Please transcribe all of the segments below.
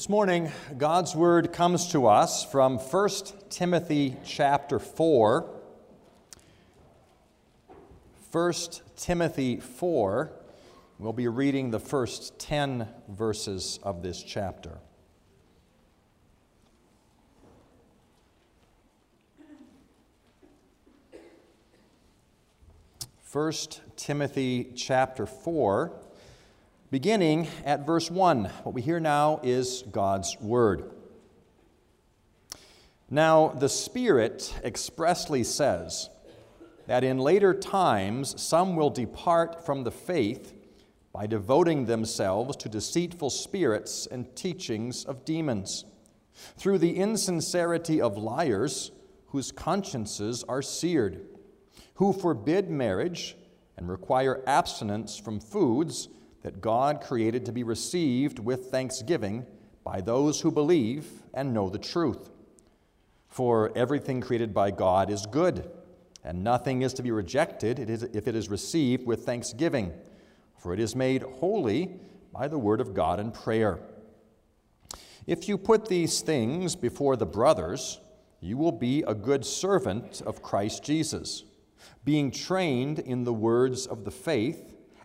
This morning, God's word comes to us from 1 Timothy chapter 4. 1 Timothy 4. We'll be reading the first 10 verses of this chapter. First Timothy chapter 4 beginning at verse 1. What we hear now is God's Word. Now, the Spirit expressly says that in later times some will depart from the faith by devoting themselves to deceitful spirits and teachings of demons, through the insincerity of liars whose consciences are seared, who forbid marriage and require abstinence from foods that God created to be received with thanksgiving by those who believe and know the truth. For everything created by God is good, and nothing is to be rejected if it is received with thanksgiving, for it is made holy by the word of God and prayer. If you put these things before the brothers, you will be a good servant of Christ Jesus, being trained in the words of the faith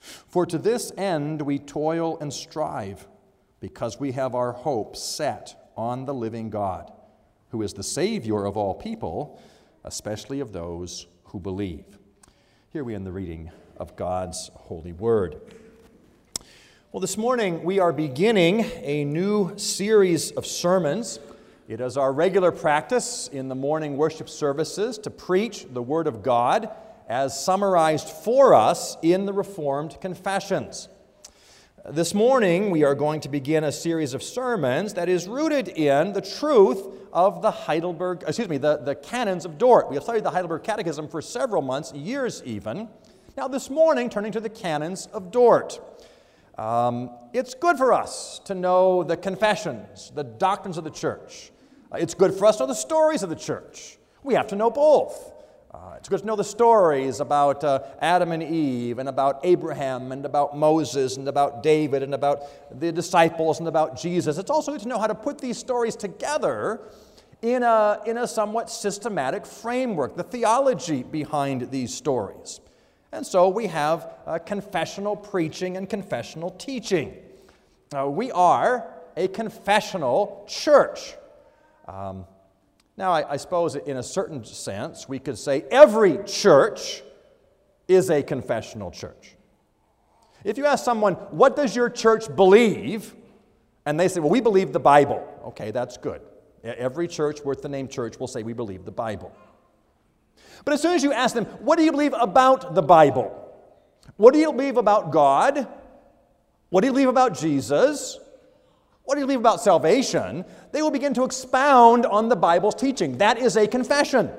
For to this end we toil and strive, because we have our hope set on the living God, who is the Savior of all people, especially of those who believe. Here we end the reading of God's holy word. Well, this morning we are beginning a new series of sermons. It is our regular practice in the morning worship services to preach the Word of God as summarized for us in the Reformed Confessions. This morning, we are going to begin a series of sermons that is rooted in the truth of the Heidelberg, excuse me, the, the canons of Dort. We have studied the Heidelberg Catechism for several months, years even. Now, this morning, turning to the canons of Dort. Um, it's good for us to know the confessions, the doctrines of the church. Uh, it's good for us to know the stories of the church. We have to know both. Uh, it's good to know the stories about uh, Adam and Eve, and about Abraham, and about Moses, and about David, and about the disciples, and about Jesus. It's also good to know how to put these stories together in a, in a somewhat systematic framework, the theology behind these stories. And so we have uh, confessional preaching and confessional teaching. Uh, we are a confessional church. Um, now, I, I suppose in a certain sense, we could say every church is a confessional church. If you ask someone, what does your church believe? And they say, well, we believe the Bible. Okay, that's good. Every church worth the name church will say, we believe the Bible. But as soon as you ask them, what do you believe about the Bible? What do you believe about God? What do you believe about Jesus? What do you believe about salvation? They will begin to expound on the Bible's teaching. That is a confession.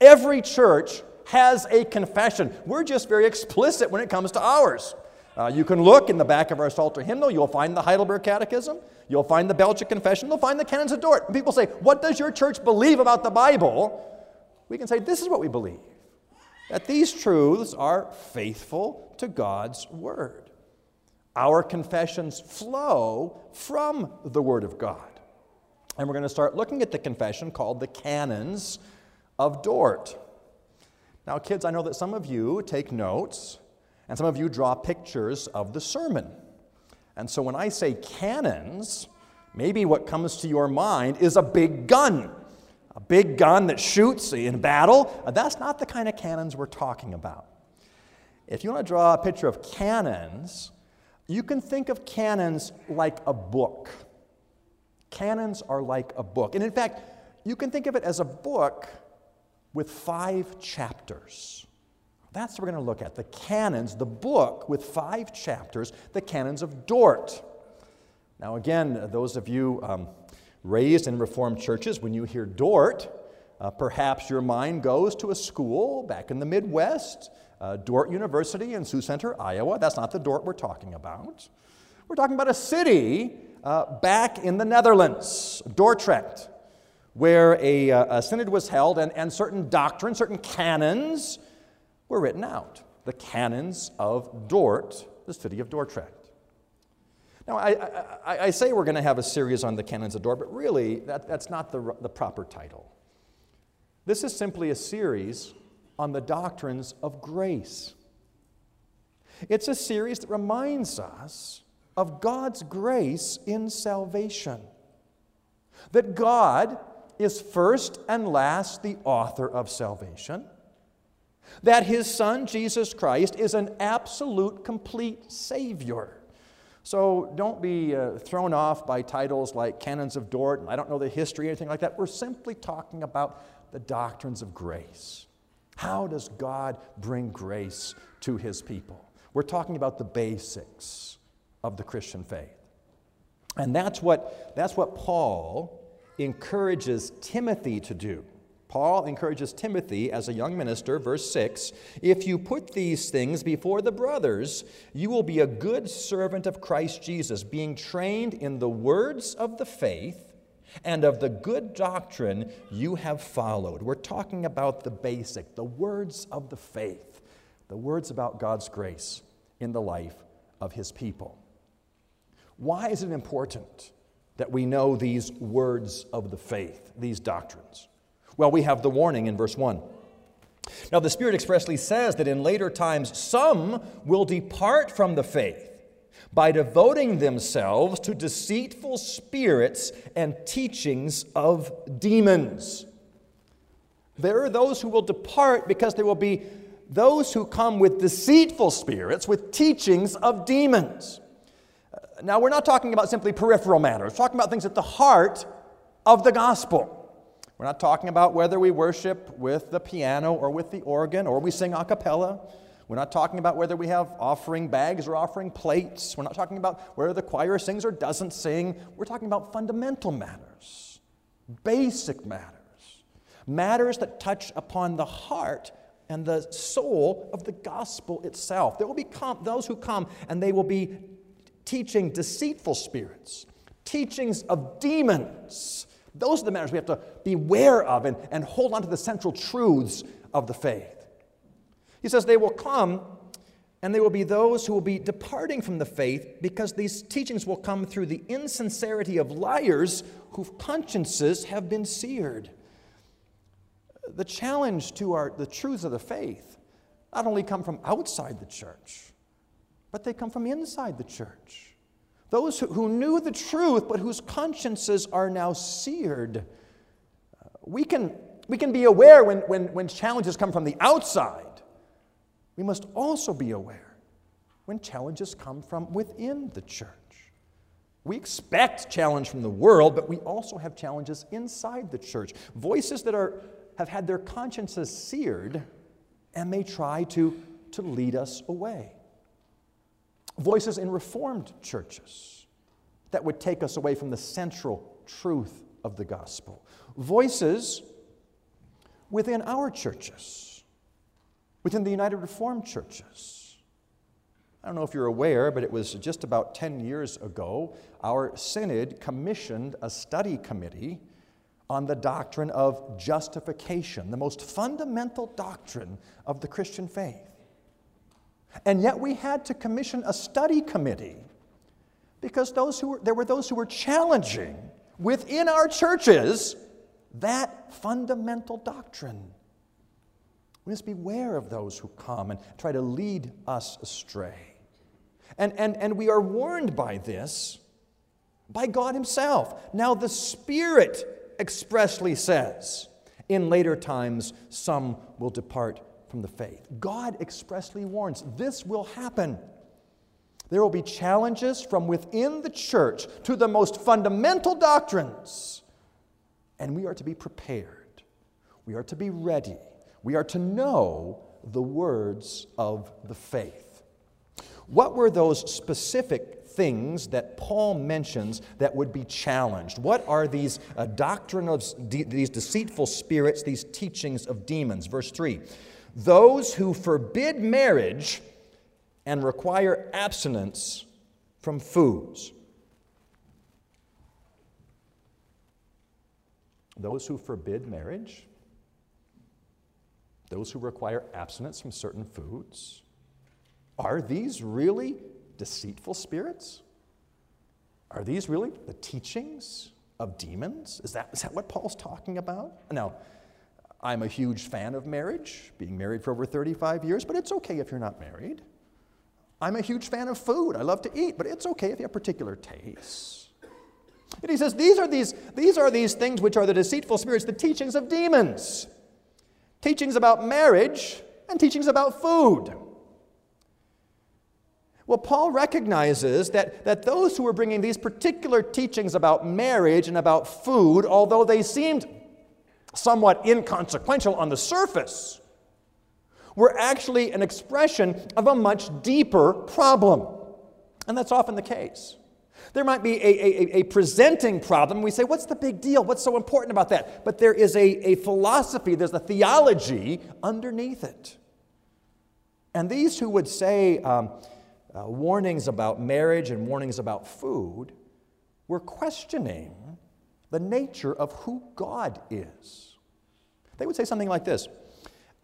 Every church has a confession. We're just very explicit when it comes to ours. Uh, you can look in the back of our Psalter hymnal, you'll find the Heidelberg Catechism, you'll find the Belgic Confession, you'll find the Canons of Dort. People say, What does your church believe about the Bible? We can say, This is what we believe that these truths are faithful to God's Word. Our confessions flow from the Word of God. And we're going to start looking at the confession called the Canons of Dort. Now, kids, I know that some of you take notes and some of you draw pictures of the sermon. And so when I say canons, maybe what comes to your mind is a big gun. A big gun that shoots in battle. Uh, that's not the kind of cannons we're talking about. If you want to draw a picture of cannons, you can think of canons like a book. Canons are like a book. And in fact, you can think of it as a book with five chapters. That's what we're going to look at the canons, the book with five chapters, the canons of Dort. Now, again, those of you um, raised in Reformed churches, when you hear Dort, uh, perhaps your mind goes to a school back in the Midwest, uh, Dordt University in Sioux Center, Iowa. That's not the Dort we're talking about. We're talking about a city uh, back in the Netherlands, Dordrecht, where a, uh, a synod was held and, and certain doctrines, certain canons were written out. The canons of Dort, the city of Dordrecht. Now, I, I, I say we're going to have a series on the canons of Dort, but really, that, that's not the, the proper title. This is simply a series on the doctrines of grace. It's a series that reminds us of God's grace in salvation. That God is first and last the author of salvation. That his Son, Jesus Christ, is an absolute, complete Savior. So don't be uh, thrown off by titles like Canons of Dort, and I don't know the history, or anything like that. We're simply talking about the doctrines of grace. How does God bring grace to his people? We're talking about the basics of the Christian faith. And that's what, that's what Paul encourages Timothy to do. Paul encourages Timothy as a young minister, verse 6 If you put these things before the brothers, you will be a good servant of Christ Jesus, being trained in the words of the faith and of the good doctrine you have followed. We're talking about the basic, the words of the faith, the words about God's grace in the life of his people. Why is it important that we know these words of the faith, these doctrines? Well, we have the warning in verse 1. Now, the Spirit expressly says that in later times some will depart from the faith by devoting themselves to deceitful spirits and teachings of demons. There are those who will depart because there will be those who come with deceitful spirits, with teachings of demons. Now, we're not talking about simply peripheral matters, we're talking about things at the heart of the gospel. We're not talking about whether we worship with the piano or with the organ or we sing a cappella. We're not talking about whether we have offering bags or offering plates. We're not talking about whether the choir sings or doesn't sing. We're talking about fundamental matters, basic matters, matters that touch upon the heart and the soul of the gospel itself. There will be com- those who come and they will be teaching deceitful spirits, teachings of demons those are the matters we have to beware of and, and hold on to the central truths of the faith. He says, They will come, and they will be those who will be departing from the faith because these teachings will come through the insincerity of liars whose consciences have been seared. The challenge to our, the truths of the faith not only come from outside the church, but they come from inside the church. Those who knew the truth, but whose consciences are now seared. Uh, we can, we can be aware when, when, when challenges come from the outside. We must also be aware when challenges come from within the church. We expect challenge from the world, but we also have challenges inside the church. Voices that are, have had their consciences seared and may try to, to lead us away voices in Reformed churches that would take us away from the central truth of the gospel, voices within our churches, within the United Reformed churches. I don't know if you're aware, but it was just about 10 years ago, our synod commissioned a study committee on the doctrine of justification, the most fundamental doctrine of the Christian faith. And yet we had to commission a study committee because those who were, there were those who were challenging within our churches that fundamental doctrine. We must beware of those who come and try to lead us astray. And, and, and we are warned by this by God Himself. Now, the Spirit expressly says, in later times, some will depart from the faith. God expressly warns this will happen. There will be challenges from within the church to the most fundamental doctrines. And we are to be prepared. We are to be ready. We are to know the words of the faith. What were those specific things that Paul mentions that would be challenged. What are these uh, doctrine of de- these deceitful spirits, these teachings of demons? Verse 3 Those who forbid marriage and require abstinence from foods. Those who forbid marriage, those who require abstinence from certain foods, are these really deceitful spirits? Are these really the teachings of demons? Is that, is that what Paul's talking about? Now, I'm a huge fan of marriage, being married for over 35 years, but it's okay if you're not married. I'm a huge fan of food. I love to eat, but it's okay if you have particular tastes. And he says, these are these, these are these things which are the deceitful spirits, the teachings of demons. Teachings about marriage and teachings about food. Well, Paul recognizes that, that those who were bringing these particular teachings about marriage and about food, although they seemed somewhat inconsequential on the surface, were actually an expression of a much deeper problem. And that's often the case. There might be a, a, a, presenting problem. We say, What's the big deal? What's so important about that? But there is a, a philosophy, there's a theology underneath it. And these who would say, um, uh, warnings about marriage and warnings about food were questioning the nature of who God is. They would say something like this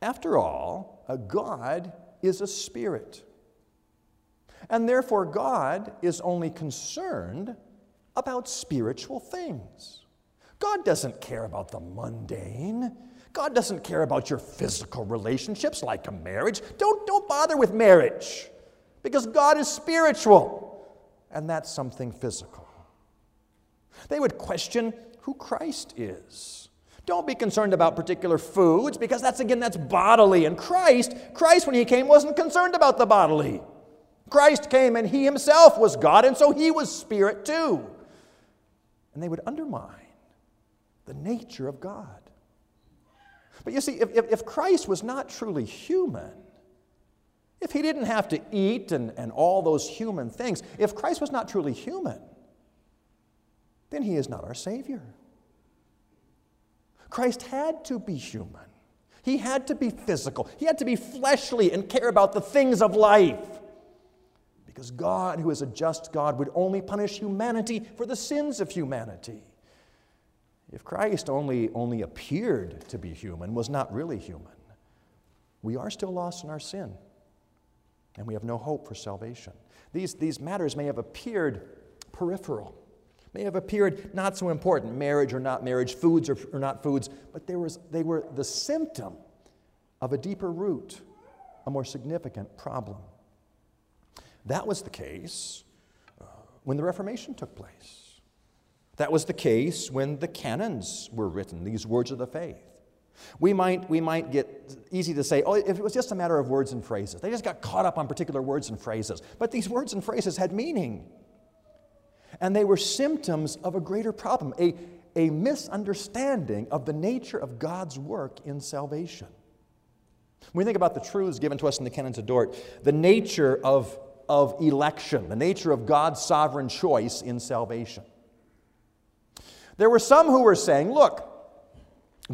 After all, a God is a spirit. And therefore, God is only concerned about spiritual things. God doesn't care about the mundane. God doesn't care about your physical relationships like a marriage. Don't, don't bother with marriage because God is spiritual, and that's something physical. They would question who Christ is. Don't be concerned about particular foods because that's again that's bodily and Christ Christ when he came wasn't concerned about the bodily. Christ came and he himself was God and so he was spirit too. And they would undermine the nature of God. But you see, if, if, Christ was not truly human, if he didn't have to eat and, and all those human things, if Christ was not truly human, then he is not our Savior. Christ had to be human. He had to be physical. He had to be fleshly and care about the things of life. Because God, who is a just God, would only punish humanity for the sins of humanity. If Christ only, only appeared to be human, was not really human, we are still lost in our sin and we have no hope for salvation. These, these matters may have appeared peripheral, may have appeared not so important marriage or not marriage, foods or, or not foods, but there was, they were the symptom of a deeper root, a more significant problem. That was the case uh, when the Reformation took place. That was the case when the canons were written, these words of the faith. We might, we might get easy to say, oh, if it was just a matter of words and phrases. They just got caught up on particular words and phrases. But these words and phrases had meaning. And they were symptoms of a greater problem, a, a misunderstanding of the nature of God's work in salvation. When we think about the truths given to us in the Canons of Dort, the nature of, of election, the nature of God's sovereign choice in salvation. There were some who were saying, look,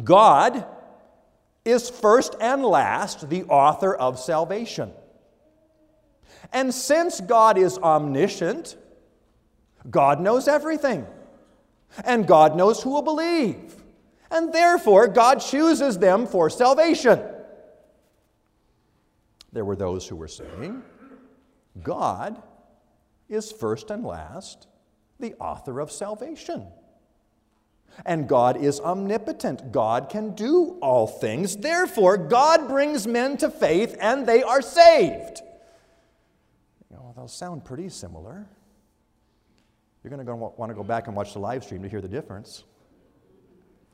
God is first and last the author of salvation. And since God is omniscient, God knows everything. And God knows who will believe. And therefore, God chooses them for salvation. There were those who were saying, God is first and last the author of salvation. And God is omnipotent. God can do all things. Therefore, God brings men to faith and they are saved. You know, those sound pretty similar. You're going to want to go back and watch the live stream to hear the difference.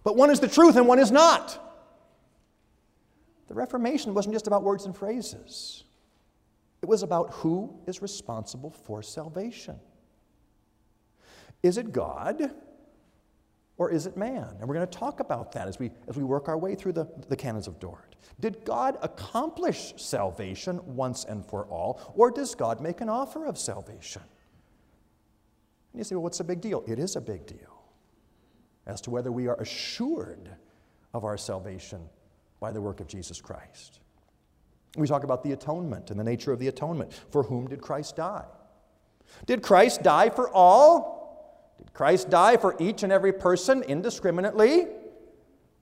But one is the truth and one is not. The Reformation wasn't just about words and phrases, it was about who is responsible for salvation. Is it God? or is it man? And we're going to talk about that as we, as we work our way through the, the canons of Dort. Did God accomplish salvation once and for all, or does God make an offer of salvation? And you say, well, what's a big deal? It is a big deal as to whether we are assured of our salvation by the work of Jesus Christ. We talk about the atonement and the nature of the atonement. For whom did Christ die? Did Christ die for all? Did Christ die for each and every person indiscriminately?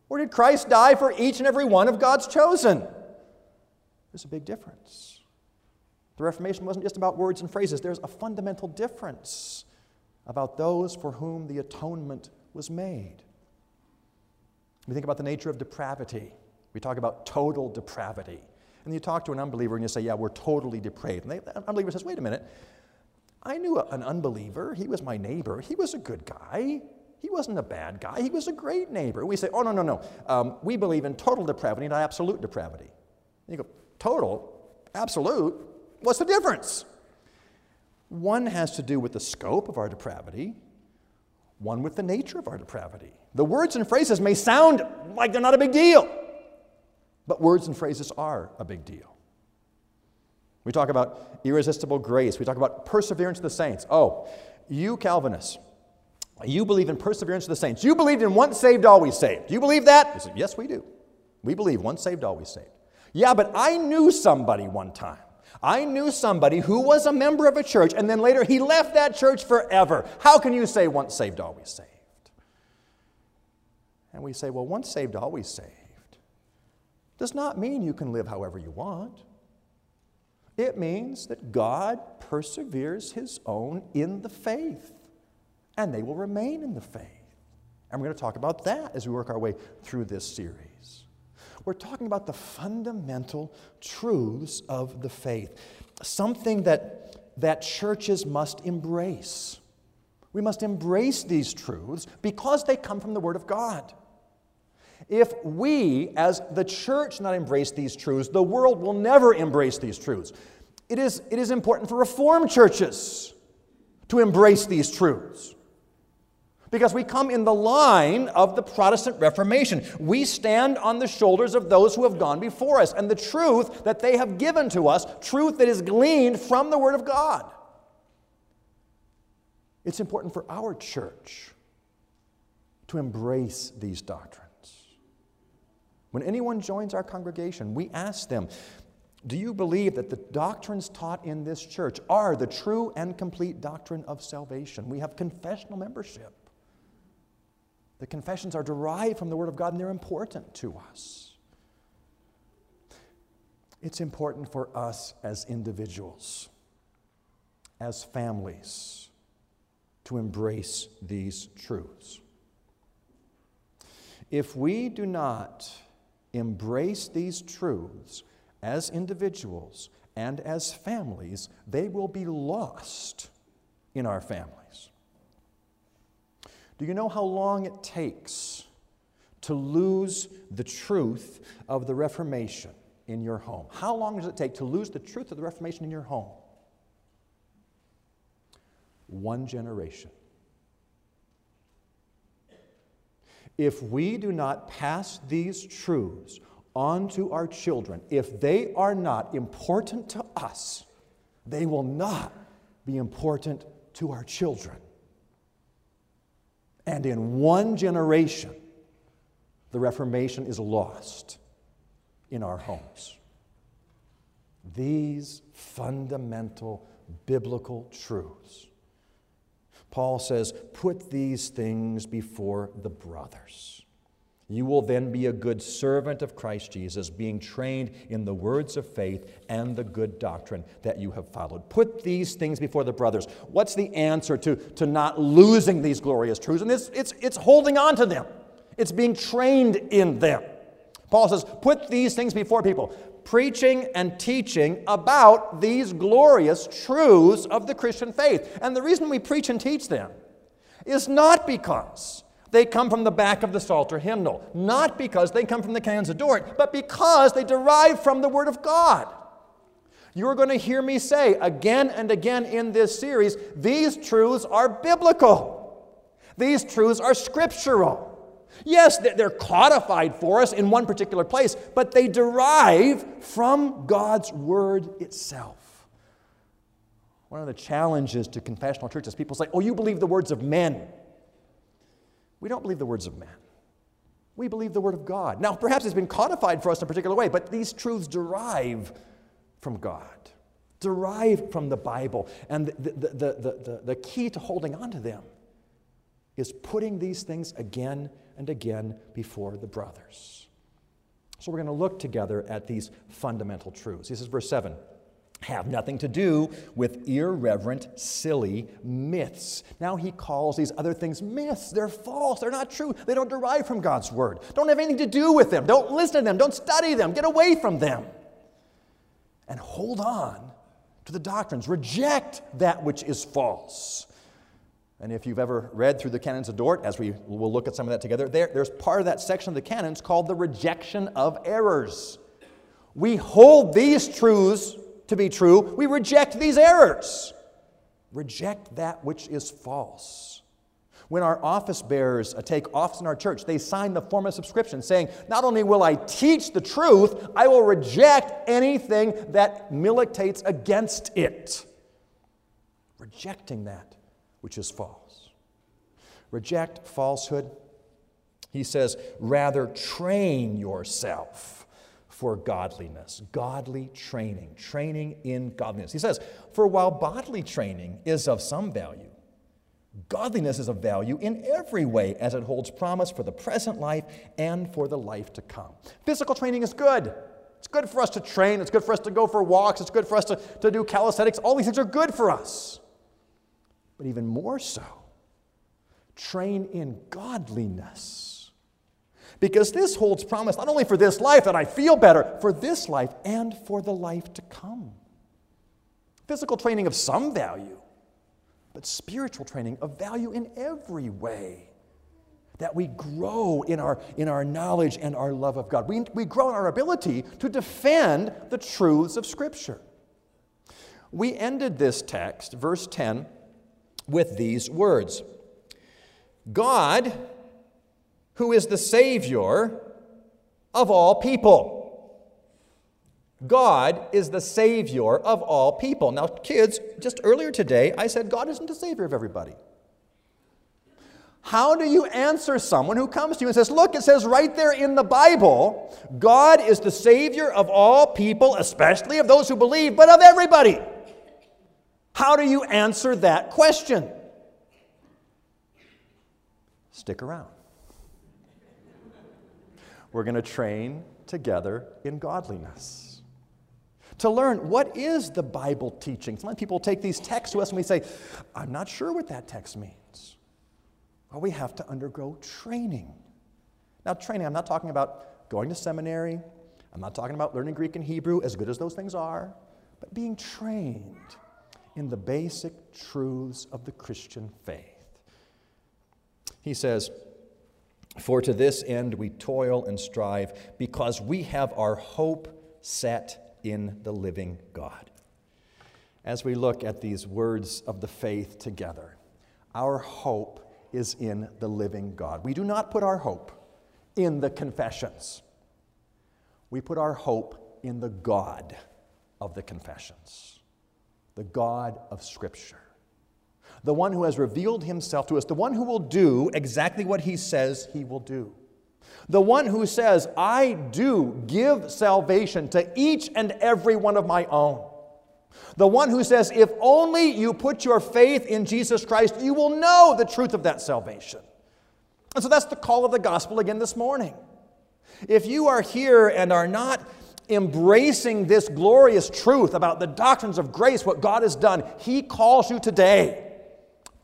Or did Christ die for each and every one of God's chosen? There's a big difference. The Reformation wasn't just about words and phrases, there's a fundamental difference about those for whom the atonement was made. We think about the nature of depravity. We talk about total depravity. And you talk to an unbeliever and you say, Yeah, we're totally depraved. And the unbeliever says, Wait a minute. I knew an unbeliever. He was my neighbor. He was a good guy. He wasn't a bad guy. He was a great neighbor. We say, Oh, no, no, no. Um, we believe in total depravity, not absolute depravity. And you go, Total? Absolute? What's the difference? One has to do with the scope of our depravity, one with the nature of our depravity. The words and phrases may sound like they're not a big deal, but words and phrases are a big deal. We talk about irresistible grace. We talk about perseverance of the saints. Oh, you Calvinists, you believe in perseverance of the saints. You believed in once saved, always saved. Do you believe that? Say, yes, we do. We believe once saved, always saved. Yeah, but I knew somebody one time. I knew somebody who was a member of a church and then later he left that church forever. How can you say once saved, always saved? And we say, well, once saved, always saved does not mean you can live however you want. It means that God perseveres his own in the faith, and they will remain in the faith. And we're going to talk about that as we work our way through this series. We're talking about the fundamental truths of the faith, something that, that churches must embrace. We must embrace these truths because they come from the Word of God. If we, as the church, not embrace these truths, the world will never embrace these truths. It is, it is important for Reformed churches to embrace these truths. Because we come in the line of the Protestant Reformation. We stand on the shoulders of those who have gone before us, and the truth that they have given to us, truth that is gleaned from the Word of God. It's important for our church to embrace these doctrines. When anyone joins our congregation, we ask them, Do you believe that the doctrines taught in this church are the true and complete doctrine of salvation? We have confessional membership. The confessions are derived from the Word of God and they're important to us. It's important for us as individuals, as families, to embrace these truths. If we do not embrace these truths as individuals and as families, they will be lost in our families. Do you know how long it takes to lose the truth of the Reformation in your home? How long does it take to lose the truth of the Reformation in your home? One generation. If we do not pass these truths on to our children, if they are not important to us, they will not be important to our children. And in one generation, the Reformation is lost in our homes. These fundamental biblical truths Paul says, Put these things before the brothers. You will then be a good servant of Christ Jesus, being trained in the words of faith and the good doctrine that you have followed. Put these things before the brothers. What's the answer to, to not losing these glorious truths? And it's, it's, it's holding on to them, it's being trained in them. Paul says, Put these things before people preaching and teaching about these glorious truths of the Christian faith. And the reason we preach and teach them is not because they come from the back of the Psalter hymnal, not because they come from the canons of Dort, but because they derive from the Word of God. You're going to hear me say again and again in this series these truths are biblical, these truths are scriptural. Yes, they're codified for us in one particular place, but they derive from God's Word itself. One of the challenges to confessional churches, people say, Oh, you believe the words of men. We don't believe the words of men. We believe the Word of God. Now, perhaps it's been codified for us in a particular way, but these truths derive from God, derive from the Bible. And the, the, the, the, the key to holding on to them is putting these things again and again before the brothers. So we're going to look together at these fundamental truths. This is verse 7 have nothing to do with irreverent, silly myths. Now he calls these other things myths. They're false. They're not true. They don't derive from God's word. Don't have anything to do with them. Don't listen to them. Don't study them. Get away from them. And hold on to the doctrines. Reject that which is false. And if you've ever read through the canons of Dort, as we will look at some of that together, there, there's part of that section of the canons called the rejection of errors. We hold these truths to be true, we reject these errors. Reject that which is false. When our office bearers uh, take office in our church, they sign the form of subscription saying, Not only will I teach the truth, I will reject anything that militates against it. Rejecting that which is false. Reject falsehood. He says, Rather train yourself for godliness, godly training, training in godliness. He says, For while bodily training is of some value, godliness is of value in every way as it holds promise for the present life and for the life to come. Physical training is good. It's good for us to train, it's good for us to go for walks, it's good for us to, to do calisthenics. All these things are good for us. But even more so, train in godliness because this holds promise not only for this life that I feel better, for this life and for the life to come. Physical training of some value, but spiritual training of value in every way. That we grow in our, in our knowledge and our love of God. We, we grow in our ability to defend the truths of Scripture. We ended this text, verse 10, with these words God who is the Savior of all people. God is the Savior of all people. Now, kids, just earlier today, I said God isn't the Savior of everybody. How do you answer someone who comes to you and says, Look, it says right there in the Bible, God is the Savior of all people, especially of those who believe, but of everybody? How do you answer that question? Stick around. We're going to train together in godliness. To learn what is the Bible teaching. Sometimes people take these texts to us and we say, I'm not sure what that text means. Well, we have to undergo training. Now, training, I'm not talking about going to seminary, I'm not talking about learning Greek and Hebrew, as good as those things are, but being trained in the basic truths of the Christian faith. He says, for to this end we toil and strive, because we have our hope set in the living God. As we look at these words of the faith together, our hope is in the living God. We do not put our hope in the confessions, we put our hope in the God of the confessions, the God of Scripture the one who has revealed himself to us, the one who will do exactly what he says he will do. The one who says, I do give salvation to each and every one of my own. The one who says, if only you put your faith in Jesus Christ, you will know the truth of that salvation. And so that's the call of the gospel again this morning. If you are here and are not embracing this glorious truth about the doctrines of grace, what God has done, He calls you today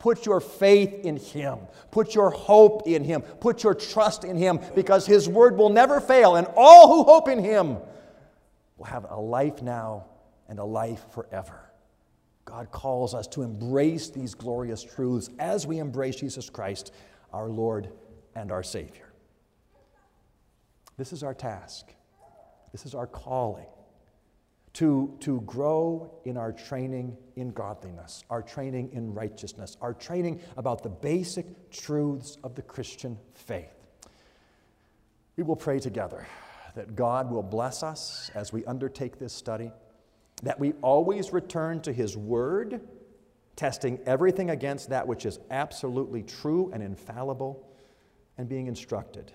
Put your faith in Him. Put your hope in Him. Put your trust in Him because His word will never fail, and all who hope in Him will have a life now and a life forever. God calls us to embrace these glorious truths as we embrace Jesus Christ, our Lord and our Savior. This is our task, this is our calling to, to grow in our training in godliness, our training in righteousness, our training about the basic truths of the Christian faith. We will pray together that God will bless us as we undertake this study, that we always return to His Word testing everything against that which is absolutely true and infallible, and being instructed,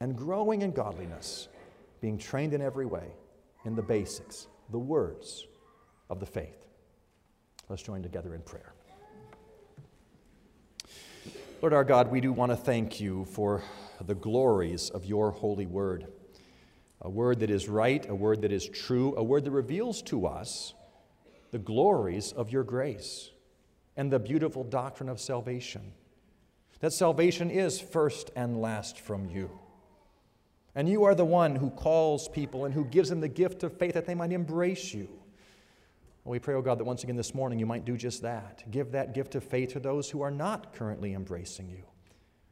and growing in godliness, being trained in every way in the basics, the words of the faith. Let's join together in prayer. Lord our God, we do want to thank you for the glories of your holy word. A word that is right, a word that is true, a word that reveals to us the glories of your grace and the beautiful doctrine of salvation. That salvation is first and last from you. And you are the one who calls people and who gives them the gift of faith that they might embrace you. We pray, oh God, that once again this morning you might do just that. Give that gift of faith to those who are not currently embracing you,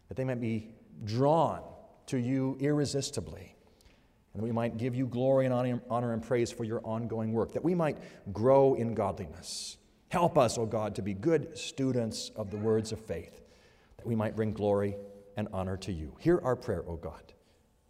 that they might be drawn to you irresistibly, and that we might give you glory and honor and praise for your ongoing work, that we might grow in godliness. Help us, O oh God, to be good students of the words of faith, that we might bring glory and honor to you. Hear our prayer, O oh God.